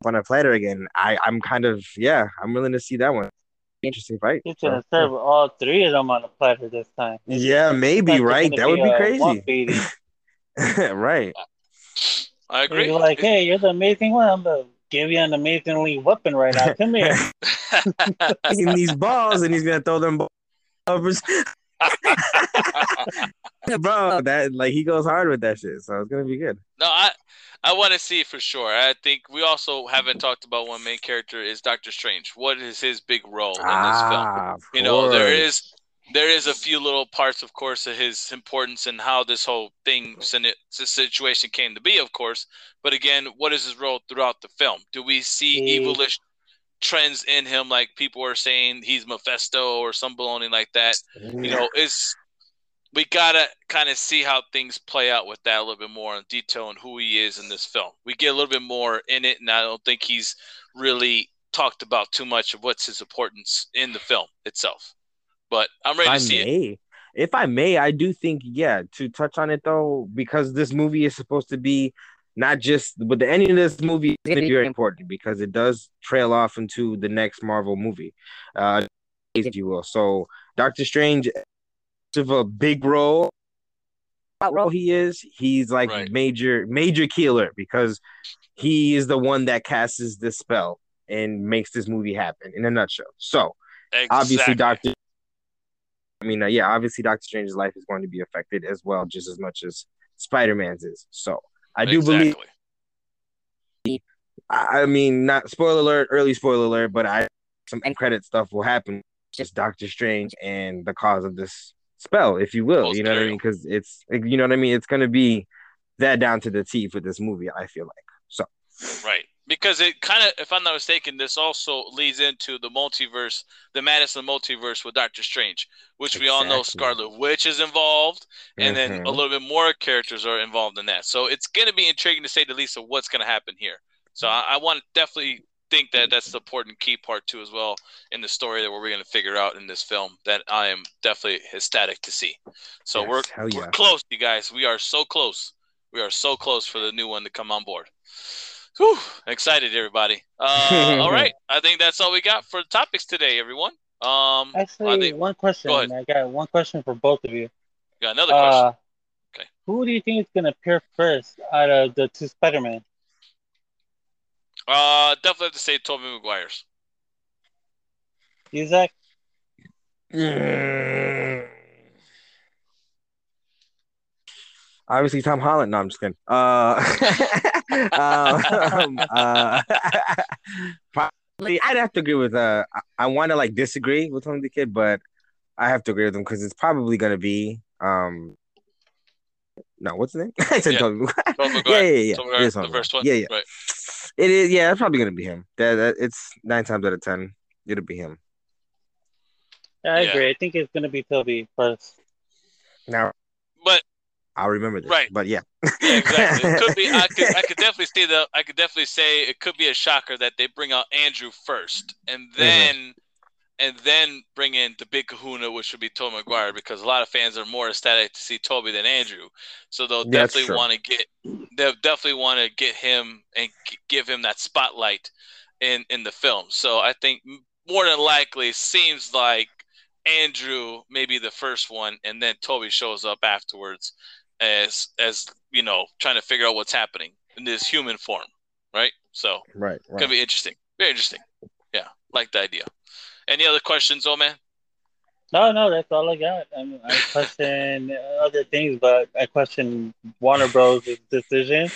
[SPEAKER 3] on a platter again. I, I'm kind of, yeah, I'm willing to see that one. Interesting fight.
[SPEAKER 2] He's gonna
[SPEAKER 3] So,
[SPEAKER 2] serve all three of them on a platter this time.
[SPEAKER 3] yeah, maybe,
[SPEAKER 2] It's
[SPEAKER 3] right? That
[SPEAKER 2] gonna
[SPEAKER 3] would be crazy. right.
[SPEAKER 1] I agree.
[SPEAKER 2] You're like, hey, you're the amazing one. I'm gonna give you an amazingly weapon right now. Come here.
[SPEAKER 3] Taking these balls and he's going to throw them balls. Bro, that, like, he goes hard with that shit. So it's going to be good.
[SPEAKER 1] No, I I want to see for sure. I think we also haven't talked about one main character is Doctor Strange. What is his big role in this film?
[SPEAKER 3] Ah, of
[SPEAKER 1] You know, there
[SPEAKER 3] course.
[SPEAKER 1] is there is a few little parts, of course, of his importance and how this whole thing this situation came to be, of course. But again, what is his role throughout the film? Do we see
[SPEAKER 2] He-
[SPEAKER 1] evilish trends in him, like people are saying he's Mephisto or some baloney like that? You mm. know, is we gotta kind of see how things play out with that a little bit more in detail and who he is in this film. We get a little bit more in it, and I don't think he's really talked about too much of what's his importance in the film itself. But I'm ready
[SPEAKER 3] I
[SPEAKER 1] to see it.
[SPEAKER 3] If I may, I do think, yeah, to touch on it though, because this movie is supposed to be not just, but the ending of this movie is going to be very important because it does trail off into the next Marvel movie, uh, if you will. So Doctor Strange, of a big role, what role he is, he's like
[SPEAKER 1] Right.
[SPEAKER 3] major, major killer because he is the one that casts this spell and makes this movie happen in a nutshell. So obviously Doctor. I mean, uh, yeah, obviously Doctor Strange's life is going to be affected as well, just as much as Spider Man's is. So I do believe
[SPEAKER 1] Exactly.
[SPEAKER 3] I I mean, not spoiler alert, early spoiler alert, but I some end credit stuff will happen. It's Doctor Strange and the cause of this spell, if you will.
[SPEAKER 1] Post
[SPEAKER 3] You know what I mean? Because it's you know what I mean. It's gonna be that down to the T for this movie. I feel like so.
[SPEAKER 1] Right. Because it kind of, if I'm not mistaken, this also leads into the multiverse, the Madness multiverse with Doctor Strange, which we all know
[SPEAKER 3] Exactly.
[SPEAKER 1] Scarlet Witch is involved, and then
[SPEAKER 3] Mhm.
[SPEAKER 1] a little bit more characters are involved in that. So it's going to be intriguing to say the least of what's going to happen here. So I, I want to definitely think that that's the important key part too, as well, in the story that we're going to figure out in this film that I am definitely ecstatic to see. So
[SPEAKER 3] Yes,
[SPEAKER 1] we're
[SPEAKER 3] yeah.
[SPEAKER 1] we're close, you guys. We are so close. We are so close for the new one to come on board. Whew, excited, everybody. Uh, all right, I think that's all we got for topics today, everyone. Um, I
[SPEAKER 2] Actually,
[SPEAKER 1] think
[SPEAKER 2] one question.
[SPEAKER 1] Go ahead.
[SPEAKER 2] I got one question for both of you.
[SPEAKER 1] got another question.
[SPEAKER 2] Uh,
[SPEAKER 1] Okay.
[SPEAKER 2] Who do you think is gonna appear first out of the two Spider-Man?
[SPEAKER 1] Uh, definitely have to say Tobey Maguire's.
[SPEAKER 2] You, Zach?
[SPEAKER 3] Mm. Obviously, Tom Holland. No, I'm just kidding. Uh, um, uh, probably, I'd have to agree with. Uh, I, I want to like disagree with Tony the Kid, but I have to agree with him because it's probably gonna be. Um, no, what's his name? I said
[SPEAKER 1] Yeah.
[SPEAKER 3] Tobey Maguire. Yeah, yeah, yeah.
[SPEAKER 1] Tobey
[SPEAKER 3] It
[SPEAKER 1] the first one.
[SPEAKER 3] Yeah, yeah.
[SPEAKER 1] Right.
[SPEAKER 3] It is. Yeah, it's probably gonna be him. That, that it's nine times out of ten, it'll be him.
[SPEAKER 2] Yeah, I
[SPEAKER 1] Yeah.
[SPEAKER 2] agree. I think it's gonna be Tobey first.
[SPEAKER 3] Now I'll remember this.
[SPEAKER 1] Right.
[SPEAKER 3] But yeah.
[SPEAKER 1] yeah, exactly. It could be. I could. I could definitely see the. I could definitely say it could be a shocker that they bring out Andrew first, and
[SPEAKER 3] Mm-hmm.
[SPEAKER 1] then, and then bring in the big Kahuna, which would be Tobey Maguire, because a lot of fans are more ecstatic to see Tobey than Andrew. So they'll
[SPEAKER 3] that's
[SPEAKER 1] definitely want to get. They'll definitely want to get him and give him that spotlight in in the film. So I think more than likely, seems like Andrew may be the first one, and then Tobey shows up afterwards as as you know trying to figure out what's happening in this human form, right? So
[SPEAKER 3] Right.
[SPEAKER 1] it's
[SPEAKER 3] Right.
[SPEAKER 1] gonna be interesting, very interesting. Yeah, like the idea. Any other questions, old man?
[SPEAKER 2] No, no, that's all I got. I, mean, I question other things, but I question Warner Bros. decision.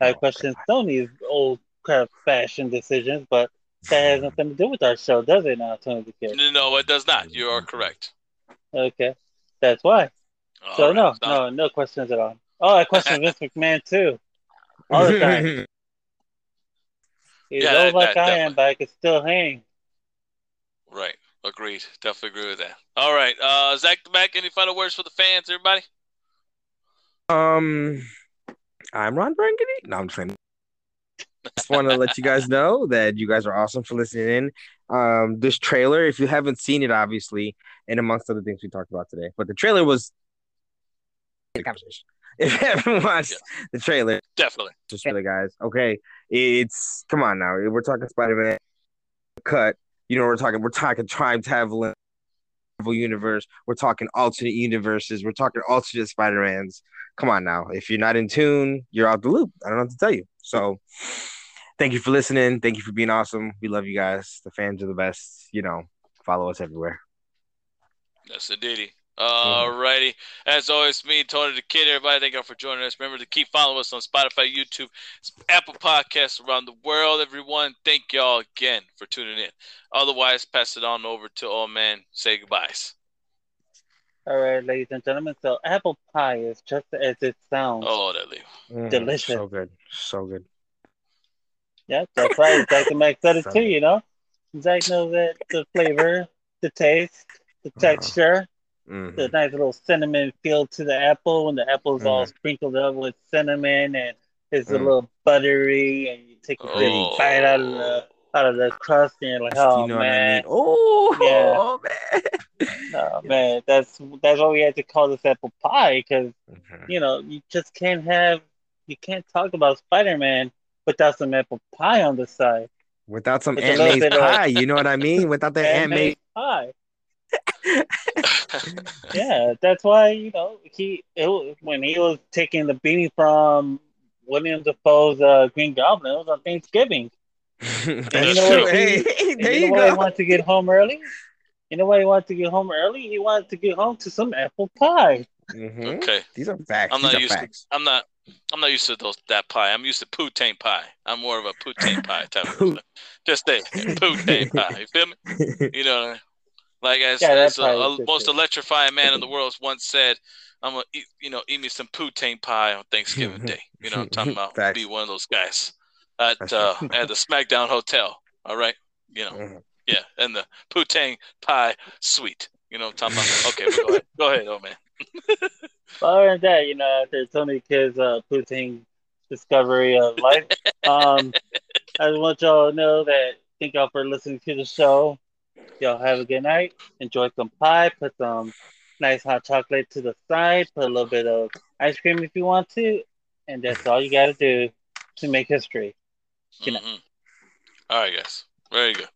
[SPEAKER 2] I
[SPEAKER 3] Oh,
[SPEAKER 2] question Sony's old crap fashion decisions, but that has nothing to do with our show, does it? Now, Tony the Kid.
[SPEAKER 1] No, no, it does not. You are correct.
[SPEAKER 2] Okay, that's why.
[SPEAKER 1] All
[SPEAKER 2] So
[SPEAKER 1] right,
[SPEAKER 2] no,
[SPEAKER 1] sounds-
[SPEAKER 2] no, no questions at all. Oh, I question Vince McMahon too. All the time. He's
[SPEAKER 1] Yeah,
[SPEAKER 2] old
[SPEAKER 1] that-
[SPEAKER 2] like
[SPEAKER 1] that
[SPEAKER 2] I am, but I can still hang.
[SPEAKER 1] Right. Agreed. Definitely agree with that. All right. Uh, Zach the back. Any final words for the fans, everybody?
[SPEAKER 3] um, I'm Ron Burgundy. No, I'm just kidding. Just want to let you guys know that you guys are awesome for listening in. Um, this trailer, if you haven't seen it, obviously, and amongst other things we talked about today, but the trailer was conversation. If you haven't watched
[SPEAKER 1] Yeah.
[SPEAKER 3] the trailer,
[SPEAKER 1] Definitely.
[SPEAKER 3] just for the guys. Okay, it's come on now. We're talking Spider Man cut. You know, we're talking. We're talking time traveling universe. We're talking alternate universes. We're talking alternate Spider Mans. Come on now. If you're not in tune, you're out the loop. I don't know what to tell you. So, thank you for listening. Thank you for being awesome. We love you guys. The fans are the best. You know, follow us everywhere.
[SPEAKER 1] That's indeedy. All righty. As always, me, Tony the Kid, everybody, thank you all for joining us. Remember to keep following us on Spotify, YouTube, Apple Podcasts around the world, everyone. Thank y'all again for tuning in. Otherwise, pass it on over to old man. Say goodbyes.
[SPEAKER 2] All right, ladies and gentlemen. So apple pie is just as it sounds.
[SPEAKER 1] Oh, that leave.
[SPEAKER 3] Mm,
[SPEAKER 2] Delicious.
[SPEAKER 3] So good. So good.
[SPEAKER 2] Yeah, that's right. Zach and Mike said it
[SPEAKER 3] So
[SPEAKER 2] too. You know, Zach knows that the flavor, the taste, the
[SPEAKER 3] Uh-huh.
[SPEAKER 2] texture,
[SPEAKER 3] Mhm.
[SPEAKER 2] the nice little cinnamon feel to the apple when the apple's all sprinkled up with cinnamon and it's a
[SPEAKER 3] Mm.
[SPEAKER 2] little buttery and you take a big
[SPEAKER 1] Oh.
[SPEAKER 2] bite out of the out of the crust and you're like, oh
[SPEAKER 3] you know
[SPEAKER 2] man,
[SPEAKER 3] I mean? Oh,
[SPEAKER 2] Yeah.
[SPEAKER 3] man.
[SPEAKER 2] oh man, that's that's why we had to call this apple pie because
[SPEAKER 3] Mhm.
[SPEAKER 2] you know you just can't have you can't talk about Spider-Man without some apple pie on the side.
[SPEAKER 3] Without some
[SPEAKER 2] It's
[SPEAKER 3] Aunt May's pie, you know what I mean? Without that Aunt May.
[SPEAKER 2] pie. Yeah, that's why you know he it, when he was taking the beating from William Dafoe's uh, Green Goblin, it was on Thanksgiving.
[SPEAKER 3] That's
[SPEAKER 2] you know
[SPEAKER 3] true.
[SPEAKER 2] what? He-
[SPEAKER 3] hey, there
[SPEAKER 2] you
[SPEAKER 3] you
[SPEAKER 2] know why he
[SPEAKER 3] go.
[SPEAKER 2] wanted to get home early? You know why he wanted to get home early? He wanted to get home to some apple pie.
[SPEAKER 3] Mhm.
[SPEAKER 1] okay.
[SPEAKER 3] These are facts.
[SPEAKER 1] I'm not
[SPEAKER 3] are
[SPEAKER 1] used to I'm not I'm not used to those that pie. I'm used to poutine pie. I'm more of a poutine pie type of person. Just say poutine pie. You feel me? You know, like as,
[SPEAKER 2] Yeah, that
[SPEAKER 1] as a, a most electrifying man in the world once said, "I'm gonna eat, you know, eat me some poutine pie on Thanksgiving Day." You know, what I'm talking about
[SPEAKER 3] Facts.
[SPEAKER 1] be one of those guys at uh, at the SmackDown Hotel. All right, you know,
[SPEAKER 3] Mhm.
[SPEAKER 1] yeah, and the poutine pie suite. You know, what I'm talking about. Okay, go ahead, go ahead, oh man.
[SPEAKER 2] But other than that, you know, after Tony Kid's uh, Poutine discovery of life, um, I just want y'all to know that thank y'all for listening to the show. Y'all have a good night. Enjoy some pie. Put some nice hot chocolate to the side. Put a little bit of ice cream if you want to. And that's all you got to do to make history. Good night.
[SPEAKER 1] Mhm. All right, guys. Very good.